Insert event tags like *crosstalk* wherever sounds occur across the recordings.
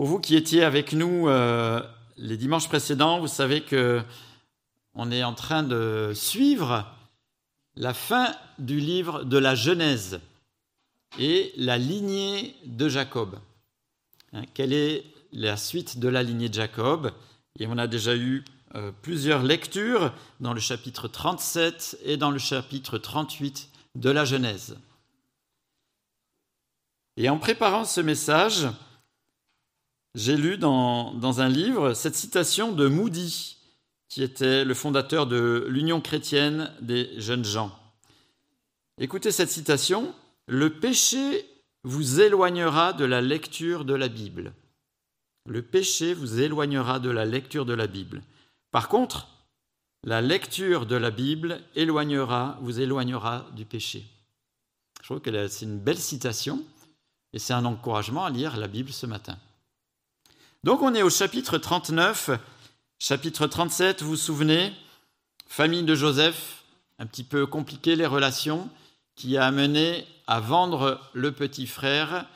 Pour vous qui étiez avec nous euh, les dimanches précédents, vous savez que on est en train de suivre la fin du livre de la Genèse et la lignée de Jacob. Hein, quelle est la suite de la lignée de Jacob? Et on a déjà eu euh, plusieurs lectures dans le chapitre 37 et dans le chapitre 38 de la Genèse. Et en préparant ce message, j'ai lu dans, un livre cette citation de Moody, qui était le fondateur de l'Union chrétienne des jeunes gens. Écoutez cette citation, Le péché vous éloignera de la lecture de la Bible. Le péché vous éloignera de la lecture de la Bible. Par contre, la lecture de la Bible éloignera, vous éloignera du péché. Je trouve que c'est une belle citation et c'est un encouragement à lire la Bible ce matin. Donc on est au chapitre 39, chapitre 37, vous vous souvenez, famille de Joseph, un petit peu compliqué les relations, qui a amené à vendre le petit frère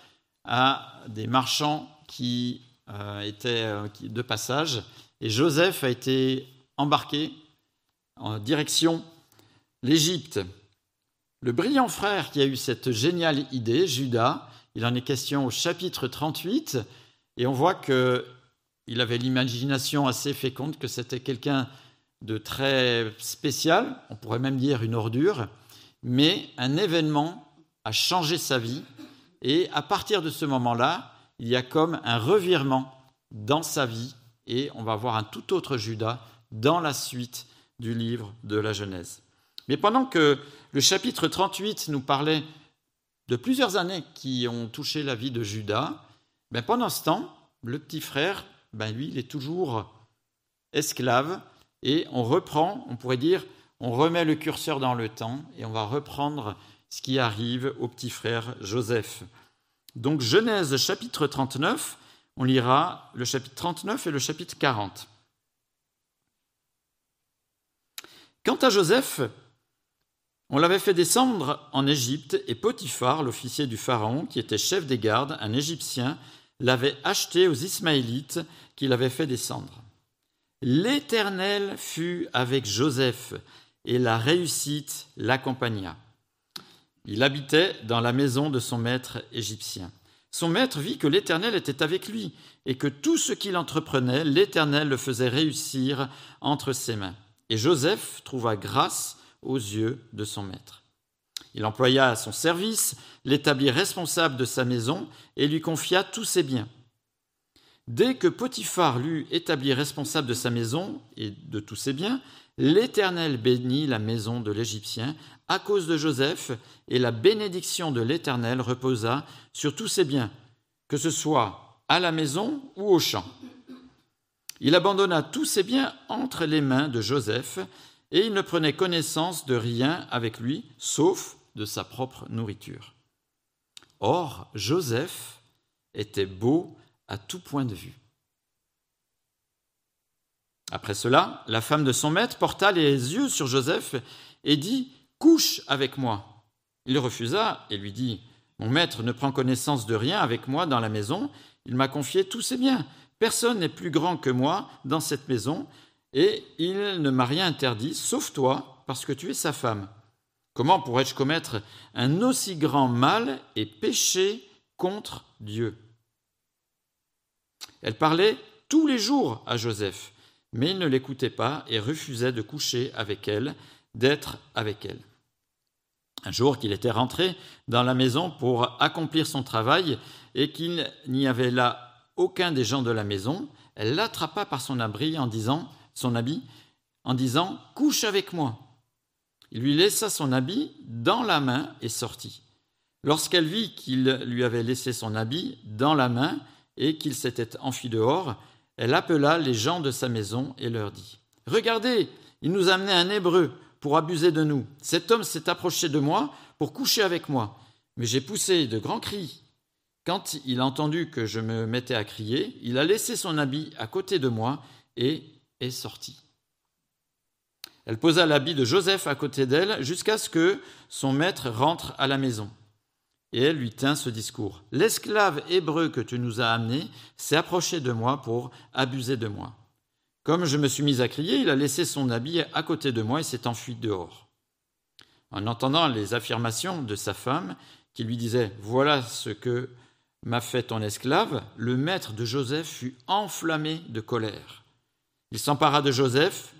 à des marchands qui euh, étaient euh, de passage. Et Joseph a été embarqué en direction l'Égypte. Le brillant frère qui a eu cette géniale idée, Judas, il en est question au chapitre 38, et on voit qu'il avait l'imagination assez féconde, que c'était quelqu'un de très spécial, on pourrait même dire une ordure, mais un événement a changé sa vie, et à partir de ce moment-là, il y a comme un revirement dans sa vie, et on va voir un tout autre Judas dans la suite du livre de la Genèse. Mais pendant que le chapitre 38 nous parlait de plusieurs années qui ont touché la vie de Judas, ben pendant ce temps, le petit frère, ben lui, il est toujours esclave, et on reprend, on pourrait dire, on remet le curseur dans le temps, et on va reprendre ce qui arrive au petit frère Joseph. Donc Genèse chapitre 39, on lira le chapitre 39 et le chapitre 40. Quant à Joseph, on l'avait fait descendre en Égypte et Potiphar, l'officier du Pharaon, qui était chef des gardes, un Égyptien, l'avait acheté aux Ismaélites qui l'avaient fait descendre. L'Éternel fut avec Joseph et la réussite l'accompagna. Il habitait dans la maison de son maître égyptien. Son maître vit que l'Éternel était avec lui et que tout ce qu'il entreprenait, l'Éternel le faisait réussir entre ses mains. Et Joseph trouva grâce aux yeux de son maître. Il employa à son service, l'établit responsable de sa maison et lui confia tous ses biens. Dès que Potiphar l'eut établi responsable de sa maison et de tous ses biens, l'Éternel bénit la maison de l'Égyptien à cause de Joseph, et la bénédiction de l'Éternel reposa sur tous ses biens, que ce soit à la maison ou au champ. Il abandonna tous ses biens entre les mains de Joseph, et il ne prenait connaissance de rien avec lui, sauf de sa propre nourriture. Or, Joseph était beau à tout point de vue. Après cela, la femme de son maître porta les yeux sur Joseph et dit Couche avec moi. Il refusa et lui dit Mon maître ne prend connaissance de rien avec moi dans la maison, il m'a confié tous ses biens. Personne n'est plus grand que moi dans cette maison, et il ne m'a rien interdit, sauf toi, parce que tu es sa femme. Comment pourrais-je commettre un aussi grand mal et pécher contre Dieu? Elle parlait tous les jours à Joseph, mais il ne l'écoutait pas et refusait de coucher avec elle, d'être avec elle. Un jour qu'il était rentré dans la maison pour accomplir son travail et qu'il n'y avait là aucun des gens de la maison, elle l'attrapa par son abri en disant, son habit, en disant Couche avec moi. Il lui laissa son habit dans la main et sortit. Lorsqu'elle vit qu'il lui avait laissé son habit dans la main et qu'il s'était enfui dehors, elle appela les gens de sa maison et leur dit Regardez, il nous a amené un Hébreu pour abuser de nous. Cet homme s'est approché de moi pour coucher avec moi, mais j'ai poussé de grands cris. Quand il a entendu que je me mettais à crier, il a laissé son habit à côté de moi et est sorti. Elle posa l'habit de Joseph à côté d'elle jusqu'à ce que son maître rentre à la maison. et elle lui tint ce discours. L'esclave hébreu que tu nous as amené s'est approché de moi pour abuser de moi. Comme je me suis mis à crier, il a laissé son habit à côté de moi et s'est enfui dehors. En entendant les affirmations de sa femme, qui lui disait Voilà ce que m'a fait ton esclave, le maître de Joseph fut enflammé de colère. Il s'empara de Joseph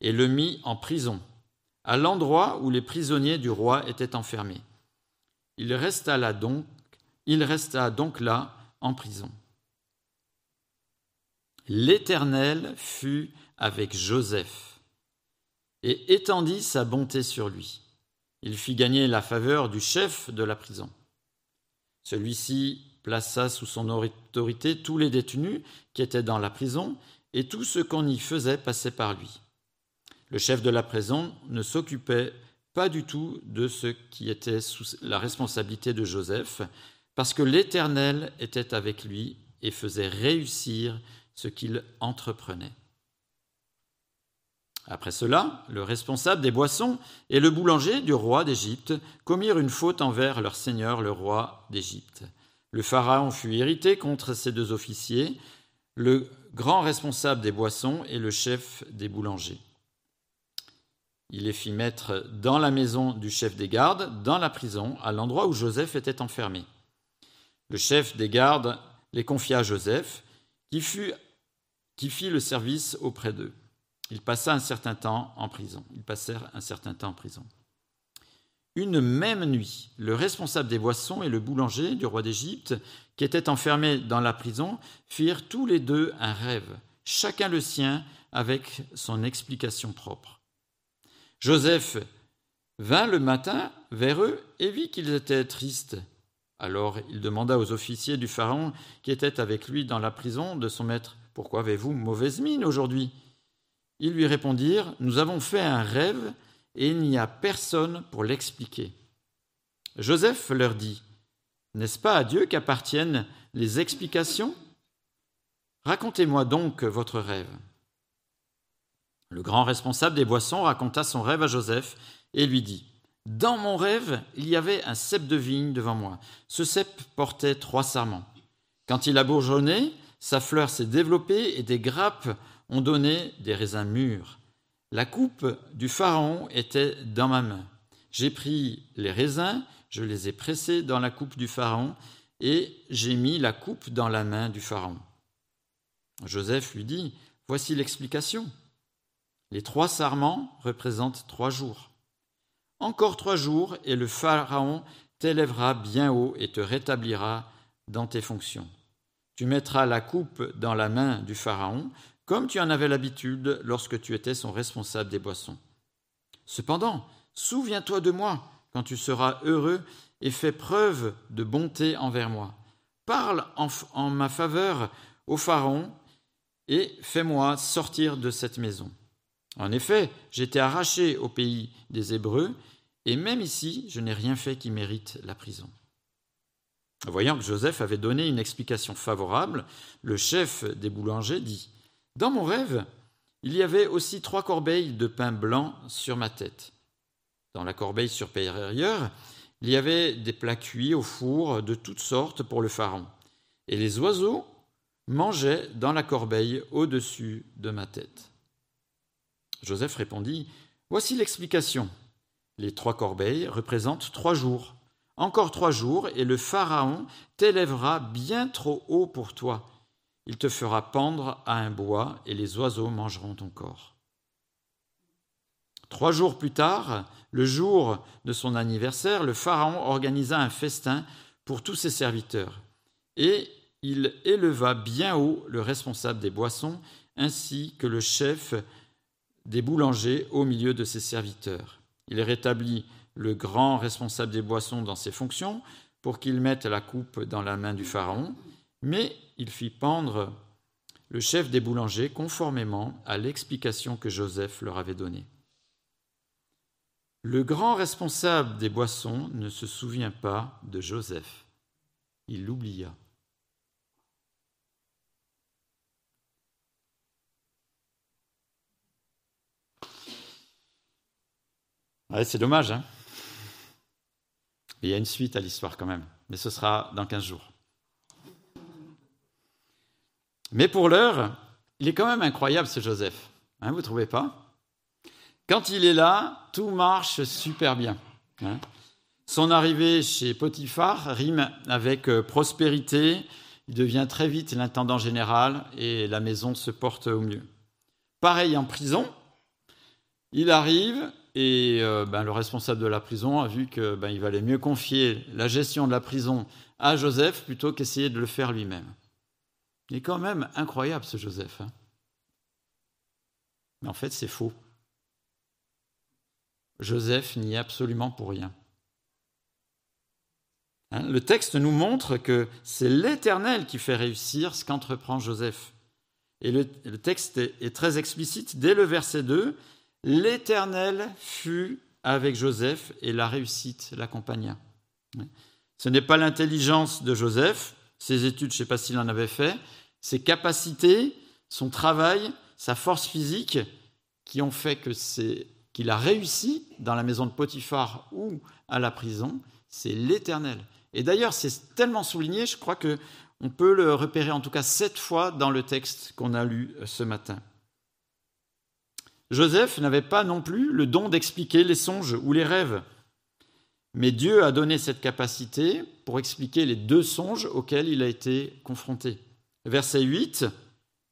et le mit en prison, à l'endroit où les prisonniers du roi étaient enfermés. Il resta donc, il resta donc là en prison. L'Éternel fut avec Joseph et étendit sa bonté sur lui. Il fit gagner la faveur du chef de la prison. Celui-ci plaça sous son autorité tous les détenus qui étaient dans la prison, et tout ce qu'on y faisait passait par lui. Le chef de la prison ne s'occupait pas du tout de ce qui était sous la responsabilité de Joseph, parce que l'Éternel était avec lui et faisait réussir ce qu'il entreprenait. Après cela, le responsable des boissons et le boulanger du roi d'Égypte commirent une faute envers leur seigneur, le roi d'Égypte. Le Pharaon fut irrité contre ces deux officiers, le grand responsable des boissons et le chef des boulangers. Il les fit mettre dans la maison du chef des gardes, dans la prison, à l'endroit où Joseph était enfermé. Le chef des gardes les confia à Joseph, qui, fit le service auprès d'eux. Il passa un certain temps en prison. Ils passèrent un certain temps en prison. Une même nuit, le responsable des boissons et le boulanger du roi d'Égypte, qui étaient enfermés dans la prison, firent tous les deux un rêve, chacun le sien, avec son explication propre. Joseph vint le matin vers eux et vit qu'ils étaient tristes. Alors il demanda aux officiers du Pharaon qui étaient avec lui dans la prison de son maître Pourquoi avez-vous mauvaise mine aujourd'hui? Ils lui répondirent Nous avons fait un rêve et il n'y a personne pour l'expliquer. Joseph leur dit N'est-ce pas à Dieu qu'appartiennent les explications? Racontez-moi donc votre rêve. Le grand responsable des boissons raconta son rêve à Joseph et lui dit Dans mon rêve, il y avait un cep de vigne devant moi. Ce cep portait trois sarments. Quand il a bourgeonné, sa fleur s'est développée et des grappes ont donné des raisins mûrs. La coupe du pharaon était dans ma main. J'ai pris les raisins, je les ai pressés dans la coupe du pharaon et j'ai mis la coupe dans la main du pharaon. Joseph lui dit Voici l'explication. Les trois sarments représentent trois jours. Encore trois jours, et le Pharaon t'élèvera bien haut et te rétablira dans tes fonctions. Tu mettras la coupe dans la main du Pharaon, comme tu en avais l'habitude lorsque tu étais son responsable des boissons. Cependant, souviens-toi de moi quand tu seras heureux et fais preuve de bonté envers moi. Parle en, en ma faveur au Pharaon et fais-moi sortir de cette maison. En effet, j'étais arraché au pays des Hébreux, et même ici, je n'ai rien fait qui mérite la prison. Voyant que Joseph avait donné une explication favorable, le chef des boulangers dit Dans mon rêve, il y avait aussi trois corbeilles de pain blanc sur ma tête. Dans la corbeille supérieure, il y avait des plats cuits au four de toutes sortes pour le pharaon. Et les oiseaux mangeaient dans la corbeille au-dessus de ma tête. Joseph répondit Voici l'explication. Les trois corbeilles représentent trois jours. Encore trois jours, et le Pharaon t'élèvera bien trop haut pour toi. Il te fera pendre à un bois, et les oiseaux mangeront ton corps. Trois jours plus tard, le jour de son anniversaire, le Pharaon organisa un festin pour tous ses serviteurs, et il éleva bien haut le responsable des boissons, ainsi que le chef des boulangers au milieu de ses serviteurs. Il rétablit le grand responsable des boissons dans ses fonctions pour qu'il mette la coupe dans la main du Pharaon, mais il fit pendre le chef des boulangers conformément à l'explication que Joseph leur avait donnée. Le grand responsable des boissons ne se souvient pas de Joseph. Il l'oublia. C'est dommage. Hein il y a une suite à l'histoire quand même, mais ce sera dans 15 jours. Mais pour l'heure, il est quand même incroyable ce Joseph. Hein, vous ne trouvez pas? Quand il est là, tout marche super bien. Hein. Son arrivée chez Potiphar rime avec euh, prospérité. Il devient très vite l'intendant général et la maison se porte au mieux. Pareil en prison, il arrive et euh, ben, le responsable de la prison a vu qu'il ben, valait mieux confier la gestion de la prison à Joseph plutôt qu'essayer de le faire lui-même. Il est quand même incroyable ce Joseph. Hein. Mais en fait, c'est faux. Joseph n'y est absolument pour rien. Hein, le texte nous montre que c'est l'Éternel qui fait réussir ce qu'entreprend Joseph. Et le, texte est, très explicite. Dès le verset 2, l'Éternel fut avec Joseph et la réussite l'accompagna. Ce n'est pas l'intelligence de Joseph, ses études, je ne sais pas s'il en avait fait, ses capacités, son travail, sa force physique qui ont fait que c'est qu'il a réussi dans la maison de Potiphar ou à la prison, c'est l'Éternel. Et d'ailleurs, c'est tellement souligné, je crois que on peut le repérer en tout cas sept fois dans le texte qu'on a lu euh, ce matin. Joseph n'avait pas non plus le don d'expliquer les songes ou les rêves. Mais Dieu a donné cette capacité pour expliquer les deux songes auxquels il a été confronté. Verset 8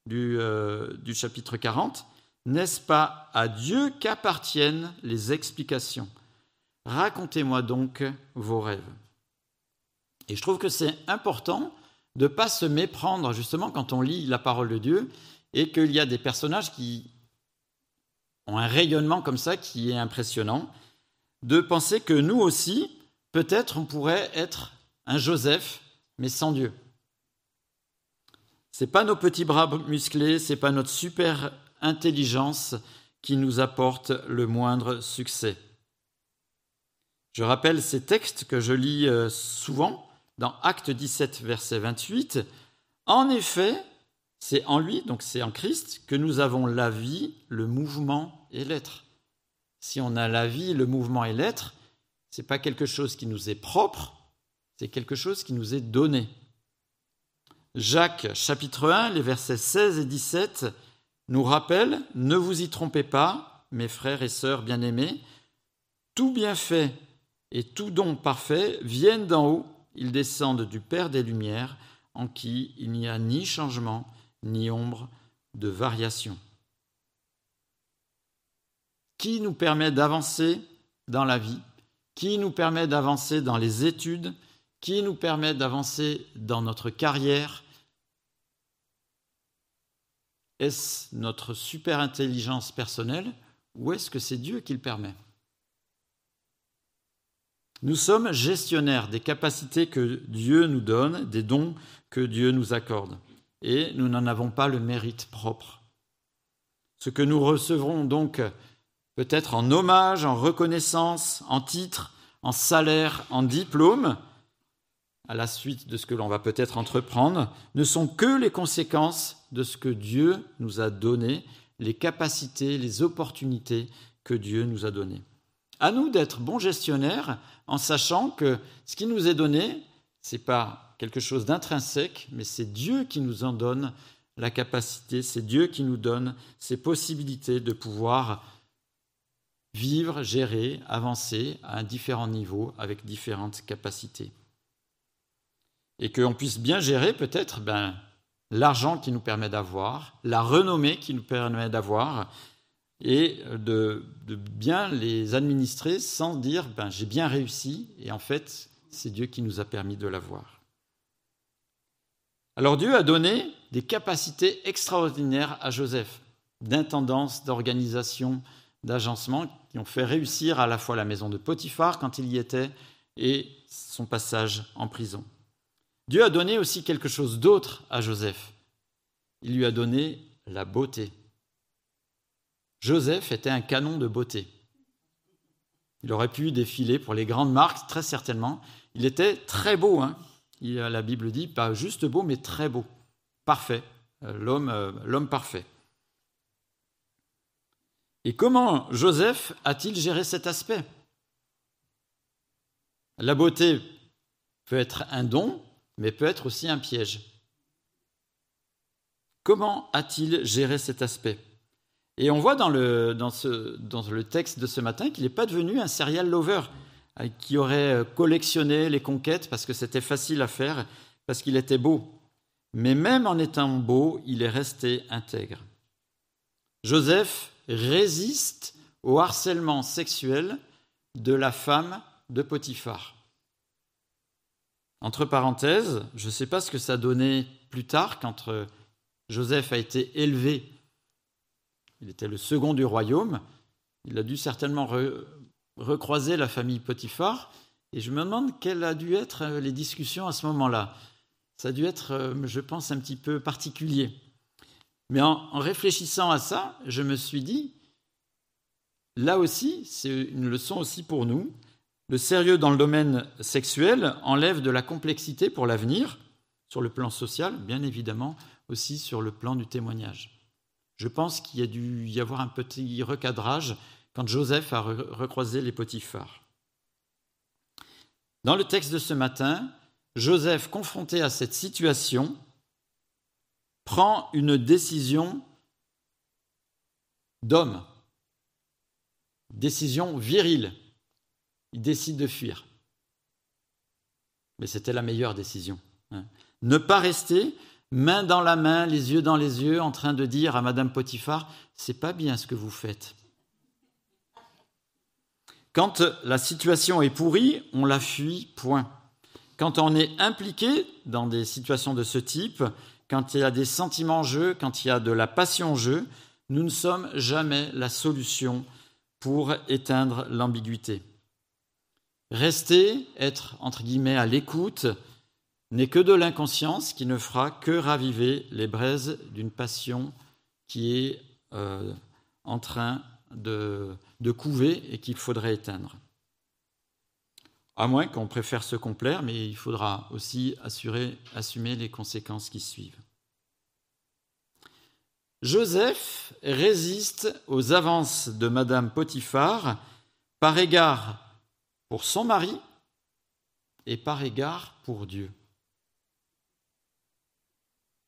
du, euh, du chapitre 40. N'est-ce pas à Dieu qu'appartiennent les explications? Racontez-moi donc vos rêves. Et je trouve que c'est important de ne pas se méprendre justement quand on lit la parole de Dieu et qu'il y a des personnages qui ont un rayonnement comme ça qui est impressionnant, de penser que nous aussi, peut-être on pourrait être un Joseph, mais sans Dieu. Ce n'est pas nos petits bras musclés, ce n'est pas notre super intelligence qui nous apporte le moindre succès. Je rappelle ces textes que je lis euh, souvent dans Acte 17, verset 28. En effet, c'est en lui, donc c'est en Christ, que nous avons la vie, le mouvement et l'être. Si on a la vie, le mouvement et l'être, ce n'est pas quelque chose qui nous est propre, c'est quelque chose qui nous est donné. Jacques chapitre 1, les versets 16 et 17 nous rappellent, ne vous y trompez pas, mes frères et sœurs bien-aimés, tout bienfait et tout don parfait viennent d'en haut ils descendent du Père des Lumières, en qui il n'y a ni changement, ni ombre de variation. Qui nous permet d'avancer dans la vie, qui nous permet d'avancer dans les études, qui nous permet d'avancer dans notre carrière? Est-ce notre super intelligence personnelle ou est-ce que c'est Dieu qui le permet? Nous sommes gestionnaires des capacités que Dieu nous donne, des dons que Dieu nous accorde, et nous n'en avons pas le mérite propre. Ce que nous recevrons donc peut-être en hommage, en reconnaissance, en titre, en salaire, en diplôme, à la suite de ce que l'on va peut-être entreprendre, ne sont que les conséquences de ce que Dieu nous a donné, les capacités, les opportunités que Dieu nous a données. À nous d'être bons gestionnaires en sachant que ce qui nous est donné, ce n'est pas quelque chose d'intrinsèque, mais c'est Dieu qui nous en donne la capacité, c'est Dieu qui nous donne ces possibilités de pouvoir vivre, gérer, avancer à différents niveaux avec différentes capacités. Et qu'on puisse bien gérer peut-être ben, l'argent qui nous permet d'avoir, la renommée qui nous permet d'avoir, et de, bien les administrer sans dire ben, j'ai bien réussi et en fait c'est Dieu qui nous a permis de l'avoir. Alors Dieu a donné des capacités extraordinaires à Joseph, d'intendance, d'organisation, d'agencement, qui ont fait réussir à la fois la maison de Potiphar quand il y était et son passage en prison. Dieu a donné aussi quelque chose d'autre à Joseph. Il lui a donné la beauté. Joseph était un canon de beauté. Il aurait pu défiler pour les grandes marques, très certainement. Il était très beau. Hein. la Bible dit, pas juste beau, mais très beau. Parfait. Euh, euh, l'homme parfait. Et comment Joseph a-t-il géré cet aspect? La beauté peut être un don, mais peut être aussi un piège. Comment a-t-il géré cet aspect? Et on voit dans le, dans, ce, dans le texte de ce matin qu'il n'est pas devenu un serial lover euh, qui aurait collectionné les conquêtes parce que c'était facile à faire, parce qu'il était beau. Mais même en étant beau, il est resté intègre. Joseph résiste au harcèlement sexuel de la femme de Potiphar. Entre parenthèses, je ne sais pas ce que ça donnait plus tard quand Joseph a été élevé. Il était le second du royaume. Il a dû certainement recroiser la famille Potiphar. Et je me demande quelles a dû être euh, les discussions à ce moment-là. Ça a dû être, euh, je pense, un petit peu particulier. Mais en réfléchissant à ça, je me suis dit, là aussi, c'est une leçon aussi pour nous. Le sérieux dans le domaine sexuel enlève de la complexité pour l'avenir, sur le plan social, bien évidemment, aussi sur le plan du témoignage. Je pense qu'il y a dû y avoir un petit recadrage quand Joseph a recroisé les Potiphars. Dans le texte de ce matin, Joseph, confronté à cette situation, prend une décision d'homme, décision virile, il décide de fuir. Mais c'était la meilleure décision. Hein. Ne pas rester main dans la main, les yeux dans les yeux, en train de dire à Madame Potiphar, c'est pas bien ce que vous faites. Quand la situation est pourrie, on la fuit, point. Quand on est impliqué dans des situations de ce type, quand il y a des sentiments en jeu, quand il y a de la passion en jeu, nous ne sommes jamais la solution pour éteindre l'ambiguïté. Rester, être entre guillemets à l'écoute, n'est que de l'inconscience qui ne fera que raviver les braises d'une passion qui est euh, en train de, de couver et qu'il faudrait éteindre. À moins qu'on préfère se complaire, mais il faudra aussi assumer les conséquences qui suivent. Joseph résiste aux avances de Madame Potiphar par égard pour son mari et par égard pour Dieu.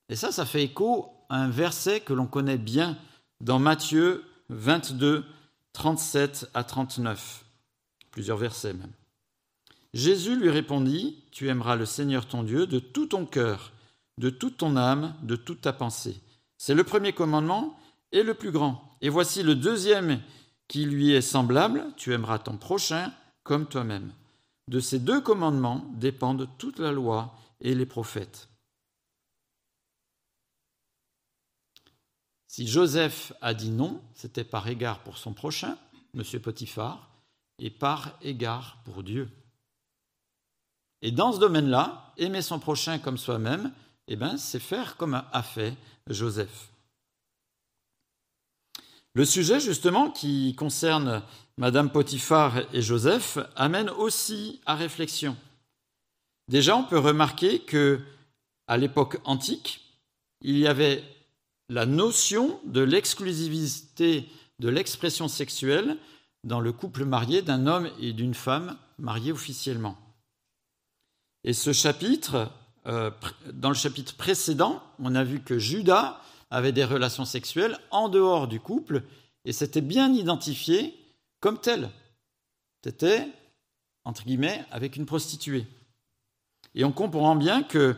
Et ça, ça fait écho à un verset que l'on connaît bien dans Matthieu 22, 37 à 39. Plusieurs versets même. Jésus lui répondit, Tu aimeras le Seigneur ton Dieu de tout ton cœur, de toute ton âme, de toute ta pensée. C'est le premier commandement et le plus grand. Et voici le deuxième qui lui est semblable, Tu aimeras ton prochain comme toi-même. De ces deux commandements dépendent toute la loi et les prophètes. Si Joseph a dit non, c'était par égard pour son prochain, M. Potiphar, et par égard pour Dieu. Et dans ce domaine-là, aimer son prochain comme soi-même, eh ben, c'est faire comme a fait Joseph. Le sujet, justement, qui concerne Madame Potiphar et Joseph amène aussi à réflexion. Déjà, on peut remarquer que à l'époque antique, il y avait la notion de l'exclusivité de l'expression sexuelle dans le couple marié d'un homme et d'une femme mariés officiellement. Et ce chapitre, euh, dans le chapitre précédent, on a vu que Judas avait des relations sexuelles en dehors du couple et c'était bien identifié comme tel. C'était, entre guillemets, avec une prostituée. Et on comprend bien que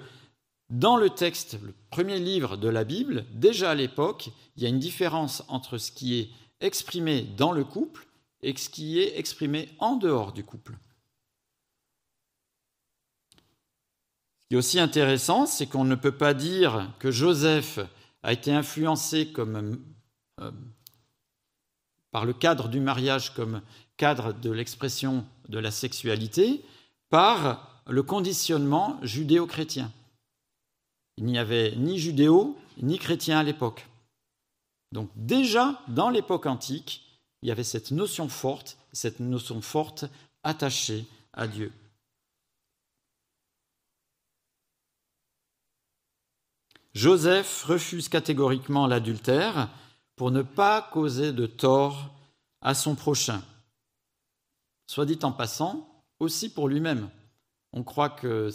dans le texte, le premier livre de la Bible, déjà à l'époque, il y a une différence entre ce qui est exprimé dans le couple et ce qui est exprimé en dehors du couple. Qui est aussi intéressant, c'est qu'on ne peut pas dire que Joseph a été influencé euh, par le cadre du mariage comme cadre de l'expression de la sexualité, par le conditionnement judéo-chrétien. Il n'y avait ni judéo ni chrétien à l'époque. Donc déjà, dans l'époque antique, il y avait cette notion forte, cette notion forte attachée à Dieu. Joseph refuse catégoriquement l'adultère pour ne pas causer de tort à son prochain. Soit dit en passant, aussi pour lui-même. On croit que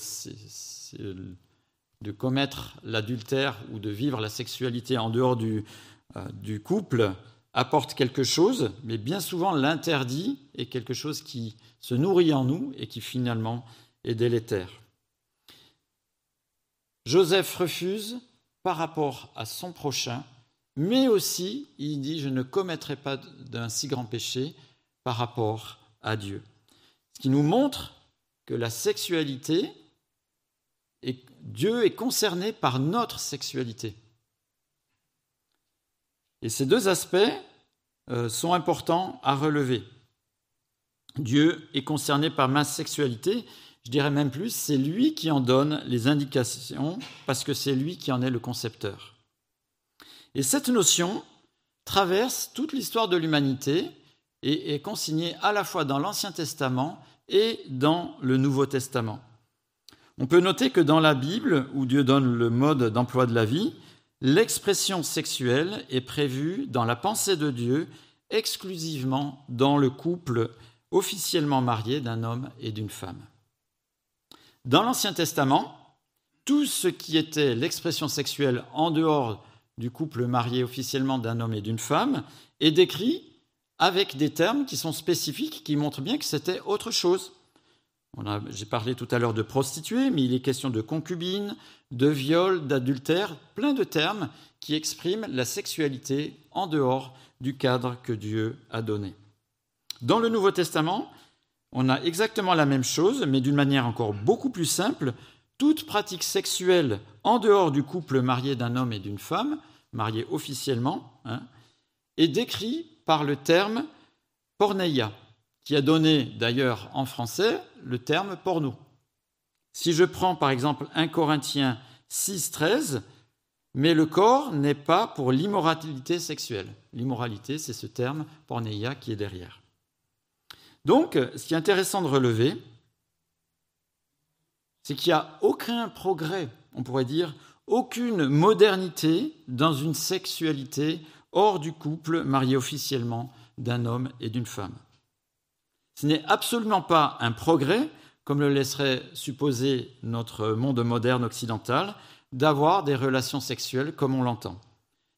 de commettre l'adultère ou de vivre la sexualité en dehors du, euh, du couple apporte quelque chose, mais bien souvent l'interdit est quelque chose qui se nourrit en nous et qui finalement est délétère. Joseph refuse par rapport à son prochain, mais aussi il dit je ne commettrai pas d'un si grand péché par rapport à Dieu. Ce qui nous montre que la sexualité, et Dieu est concerné par notre sexualité. Et ces deux aspects euh, sont importants à relever. Dieu est concerné par ma sexualité, je dirais même plus, c'est lui qui en donne les indications, parce que c'est lui qui en est le concepteur. Et cette notion traverse toute l'histoire de l'humanité et est consignée à la fois dans l'Ancien Testament et dans le Nouveau Testament. On peut noter que dans la Bible, où Dieu donne le mode d'emploi de la vie, l'expression sexuelle est prévue dans la pensée de Dieu exclusivement dans le couple officiellement marié d'un homme et d'une femme. Dans l'Ancien Testament, tout ce qui était l'expression sexuelle en dehors du couple marié officiellement d'un homme et d'une femme est décrit avec des termes qui sont spécifiques, qui montrent bien que c'était autre chose. J'ai parlé tout à l'heure de prostituée, mais il est question de concubine, de viol, d'adultère, plein de termes qui expriment la sexualité en dehors du cadre que Dieu a donné. Dans le Nouveau Testament, on a exactement la même chose, mais d'une manière encore beaucoup plus simple. Toute pratique sexuelle en dehors du couple marié d'un homme et d'une femme, marié officiellement, hein, est décrit par le terme porneia, qui a donné d'ailleurs en français le terme porno. Si je prends par exemple 1 Corinthiens 6, 13, mais le corps n'est pas pour l'immoralité sexuelle. L'immoralité, c'est ce terme porneia qui est derrière. Donc, ce qui est intéressant de relever, c'est qu'il n'y a aucun progrès, on pourrait dire, aucune modernité dans une sexualité hors du couple marié officiellement d'un homme et d'une femme. Ce n'est absolument pas un progrès, comme le laisserait supposer notre monde moderne occidental, d'avoir des relations sexuelles comme on l'entend.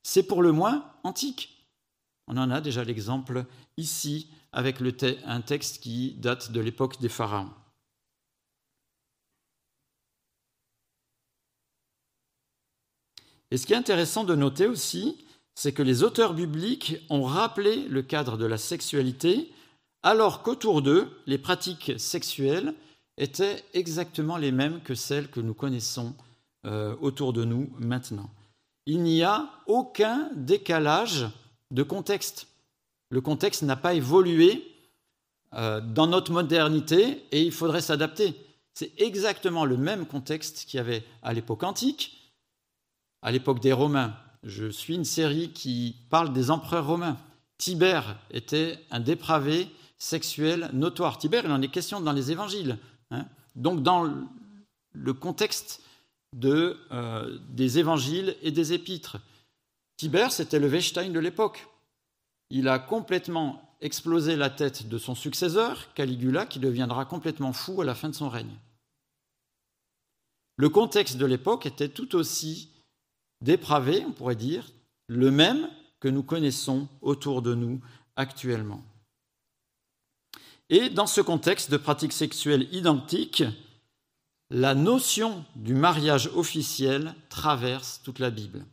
C'est pour le moins antique. On en a déjà l'exemple ici avec un texte qui date de l'époque des pharaons. Et ce qui est intéressant de noter aussi, c'est que les auteurs bibliques ont rappelé le cadre de la sexualité, alors qu'autour d'eux, les pratiques sexuelles étaient exactement les mêmes que celles que nous connaissons euh, autour de nous maintenant. Il n'y a aucun décalage de contexte. Le contexte n'a pas évolué euh, dans notre modernité et il faudrait s'adapter. C'est exactement le même contexte qu'il y avait à l'époque antique, à l'époque des Romains. Je suis une série qui parle des empereurs romains. Tibère était un dépravé sexuel notoire. Tibère, il en est question dans les évangiles. Hein. Donc dans le contexte euh, des évangiles et des épîtres. Tibère, c'était le Weinstein de l'époque il a complètement explosé la tête de son successeur, Caligula, qui deviendra complètement fou à la fin de son règne. Le contexte de l'époque était tout aussi dépravé, on pourrait dire, le même que nous connaissons autour de nous actuellement. Et dans ce contexte de pratiques sexuelles identiques, la notion du mariage officiel traverse toute la Bible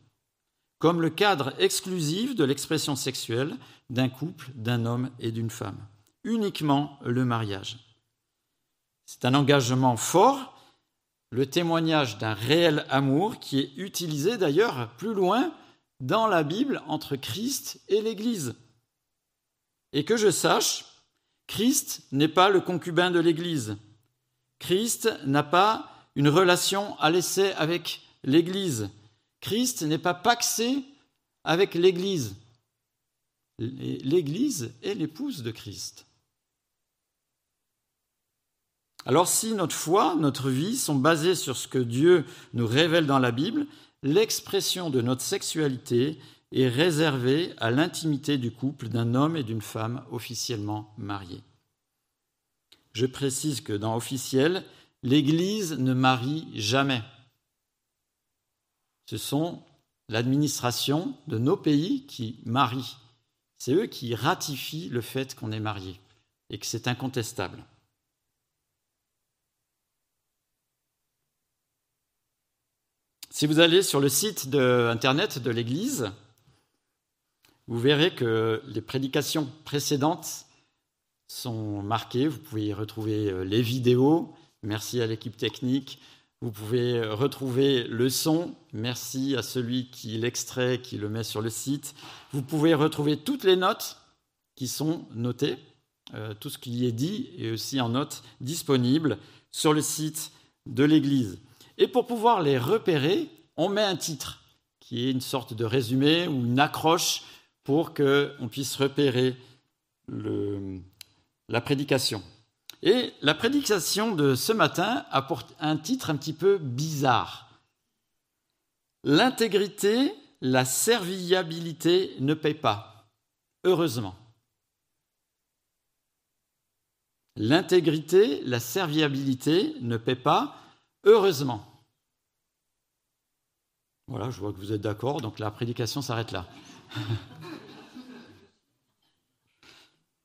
comme le cadre exclusif de l'expression sexuelle d'un couple, d'un homme et d'une femme. Uniquement le mariage. C'est un engagement fort, le témoignage d'un réel amour qui est utilisé d'ailleurs plus loin dans la Bible entre Christ et l'Église. Et que je sache, Christ n'est pas le concubin de l'Église. Christ n'a pas une relation à l'essai avec l'Église. Christ n'est pas paxé avec l'Église. L'Église est l'épouse de Christ. Alors si notre foi, notre vie sont basées sur ce que Dieu nous révèle dans la Bible, l'expression de notre sexualité est réservée à l'intimité du couple d'un homme et d'une femme officiellement mariés. Je précise que dans officiel, l'Église ne marie jamais. Ce sont l'administration de nos pays qui marient. C'est eux qui ratifient le fait qu'on est marié et que c'est incontestable. Si vous allez sur le site de Internet de l'Église, vous verrez que les prédications précédentes sont marquées. Vous pouvez y retrouver euh, les vidéos. Merci à l'équipe technique. Vous pouvez retrouver le son. Merci à celui qui l'extrait, qui le met sur le site. Vous pouvez retrouver toutes les notes qui sont notées. Euh, tout ce qui y est dit est aussi en notes disponibles sur le site de l'Église. Et pour pouvoir les repérer, on met un titre qui est une sorte de résumé ou une accroche pour qu'on puisse repérer la prédication. Et la prédication de ce matin apporte un titre un petit peu bizarre. L'intégrité, la serviabilité ne paye pas, heureusement. L'intégrité, la serviabilité ne paie pas, heureusement. Voilà, je vois que vous êtes d'accord, donc la prédication s'arrête là. *laughs*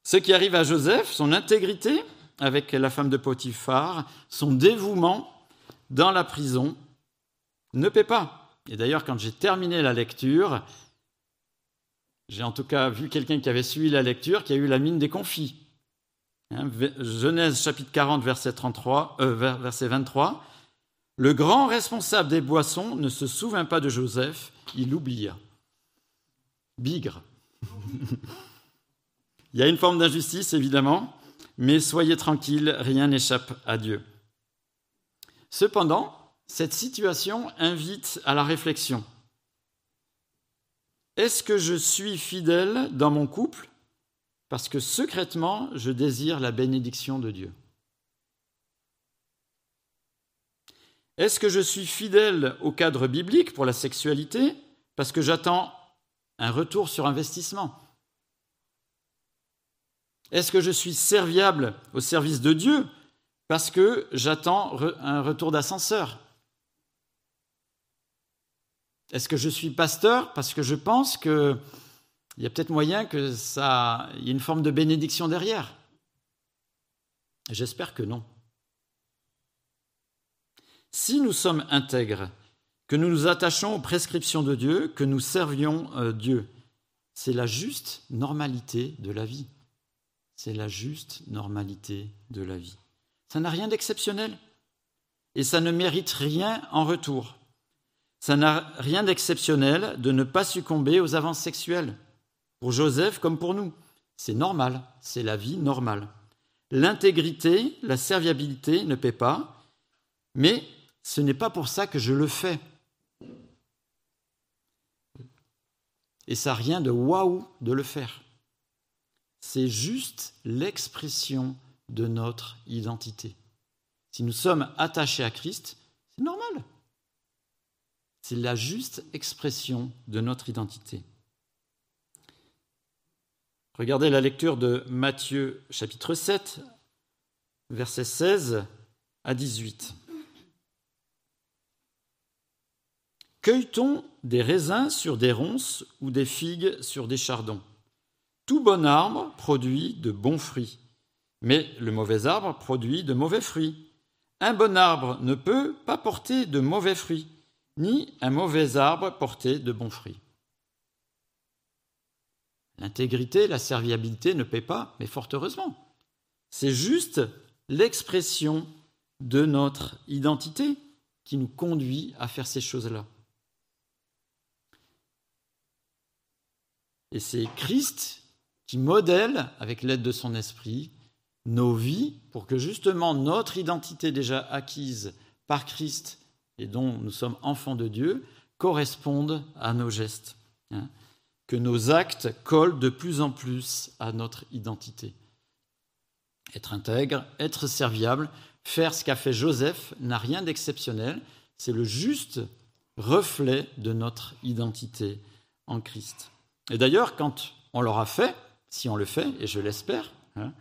Ce qui arrive à Joseph, son intégrité avec la femme de Potiphar, son dévouement dans la prison, ne paie pas. Et d'ailleurs, quand j'ai terminé la lecture, j'ai en tout cas vu quelqu'un qui avait suivi la lecture, qui a eu la mine des confits. Hein, Genèse chapitre 40, verset, 33, euh, verset 23. Le grand responsable des boissons ne se souvint pas de Joseph, il l'oublia. Bigre. *laughs* il y a une forme d'injustice, évidemment, mais soyez tranquilles, rien n'échappe à Dieu. Cependant, cette situation invite à la réflexion. Est-ce que je suis fidèle dans mon couple parce que secrètement, je désire la bénédiction de Dieu? Est-ce que je suis fidèle au cadre biblique pour la sexualité parce que j'attends un retour sur investissement? Est-ce que je suis serviable au service de Dieu parce que j'attends un retour d'ascenseur? Est-ce que je suis pasteur parce que je pense que il y a peut-être moyen que ça, y ait une forme de bénédiction derrière? J'espère que non. Si nous sommes intègres, que nous nous attachons aux prescriptions de Dieu, que nous servions euh, Dieu, c'est la juste normalité de la vie. C'est la juste normalité de la vie. Ça n'a rien d'exceptionnel. Et ça ne mérite rien en retour. Ça n'a rien d'exceptionnel de ne pas succomber aux avances sexuelles pour Joseph comme pour nous. C'est normal, c'est la vie normale. L'intégrité, la serviabilité ne paie pas, mais ce n'est pas pour ça que je le fais. Et ça n'a rien de waouh de le faire. C'est juste l'expression de notre identité. Si nous sommes attachés à Christ, c'est normal. C'est la juste expression de notre identité. Regardez la lecture de Matthieu chapitre 7, versets 16 à 18. Cueille-t-on des raisins sur des ronces ou des figues sur des chardons? Tout bon arbre produit de bons fruits, mais le mauvais arbre produit de mauvais fruits. Un bon arbre ne peut pas porter de mauvais fruits, ni un mauvais arbre porter de bons fruits. L'intégrité, la serviabilité ne paie pas, mais fort heureusement. C'est juste l'expression de notre identité qui nous conduit à faire ces choses-là. Et c'est Christ qui modèle, avec l'aide de son esprit, nos vies pour que justement notre identité déjà acquise par Christ et dont nous sommes enfants de Dieu corresponde à nos gestes. Hein que nos actes collent de plus en plus à notre identité. Être intègre, être serviable, faire ce qu'a fait Joseph n'a rien d'exceptionnel, c'est le juste reflet de notre identité en Christ. Et d'ailleurs, quand on l'aura fait, si on le fait, et je l'espère, hein,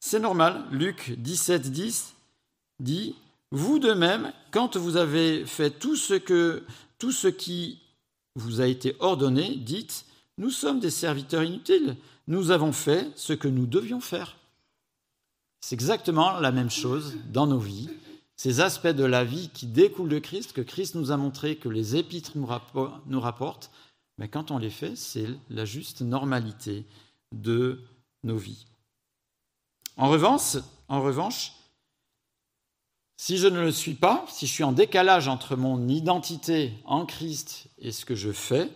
C'est normal. Luc 17, 10 dit Vous de même, quand vous avez fait tout ce, qui vous a été ordonné, dites Nous sommes des serviteurs inutiles. Nous avons fait ce que nous devions faire. C'est exactement la même chose dans nos vies. Ces aspects de la vie qui découlent de Christ, que Christ nous a montré, que les épîtres nous rapportent, mais quand on les fait, c'est la juste normalité de nos vies. En revanche, en revanche, si je ne le suis pas, si je suis en décalage entre mon identité en Christ et ce que je fais,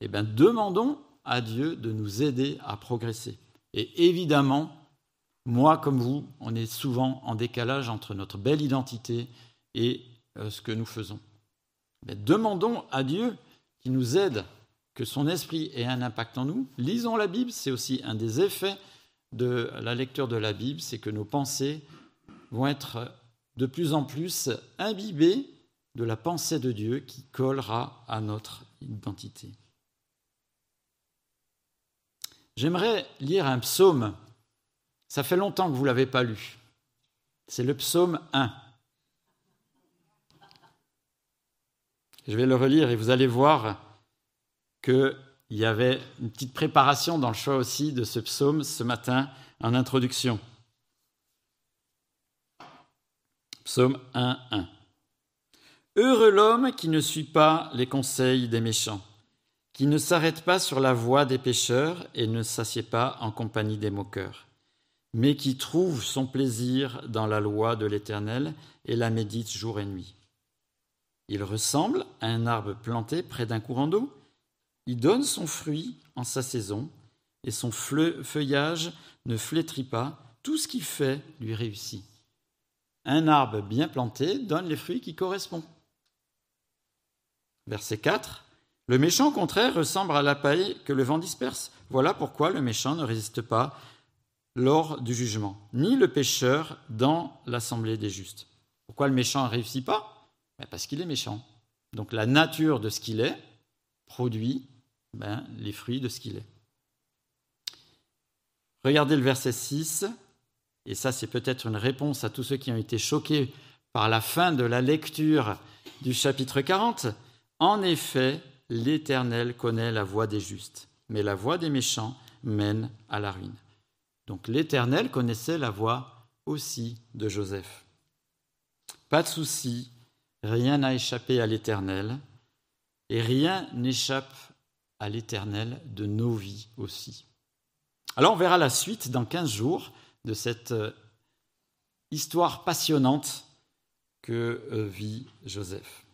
eh bien, demandons à Dieu de nous aider à progresser. Et évidemment, moi comme vous, on est souvent en décalage entre notre belle identité et euh, ce que nous faisons. Mais demandons à Dieu qui nous aide, que son esprit ait un impact en nous. Lisons la Bible, c'est aussi un des effets de la lecture de la Bible, c'est que nos pensées vont être de plus en plus imbibées de la pensée de Dieu qui collera à notre identité. J'aimerais lire un psaume ça fait longtemps que vous ne l'avez pas lu. C'est le psaume 1. Je vais le relire et vous allez voir qu'il y avait une petite préparation dans le choix aussi de ce psaume ce matin en introduction. Psaume 1, 1. Heureux l'homme qui ne suit pas les conseils des méchants, qui ne s'arrête pas sur la voie des pécheurs et ne s'assied pas en compagnie des moqueurs mais qui trouve son plaisir dans la loi de l'Éternel et la médite jour et nuit. Il ressemble à un arbre planté près d'un courant d'eau. Il donne son fruit en sa saison, et son feuillage ne flétrit pas, tout ce qu'il fait lui réussit. Un arbre bien planté donne les fruits qui correspondent. Verset 4. Le méchant, au contraire, ressemble à la paille que le vent disperse. Voilà pourquoi le méchant ne résiste pas lors du jugement, ni le pécheur dans l'assemblée des justes. Pourquoi le méchant ne réussit pas? Ben, Parce qu'il est méchant. Donc la nature de ce qu'il est produit ben, les fruits de ce qu'il est. Regardez le verset 6, et ça c'est peut-être une réponse à tous ceux qui ont été choqués par la fin de la lecture du chapitre 40. En effet, l'Éternel connaît la voie des justes, mais la voie des méchants mène à la ruine. Donc l'Éternel connaissait la voix aussi de Joseph. Pas de souci, rien n'a échappé à l'Éternel, et rien n'échappe à l'Éternel de nos vies aussi. Alors on verra la suite dans 15 jours de cette euh, histoire passionnante que euh, vit Joseph.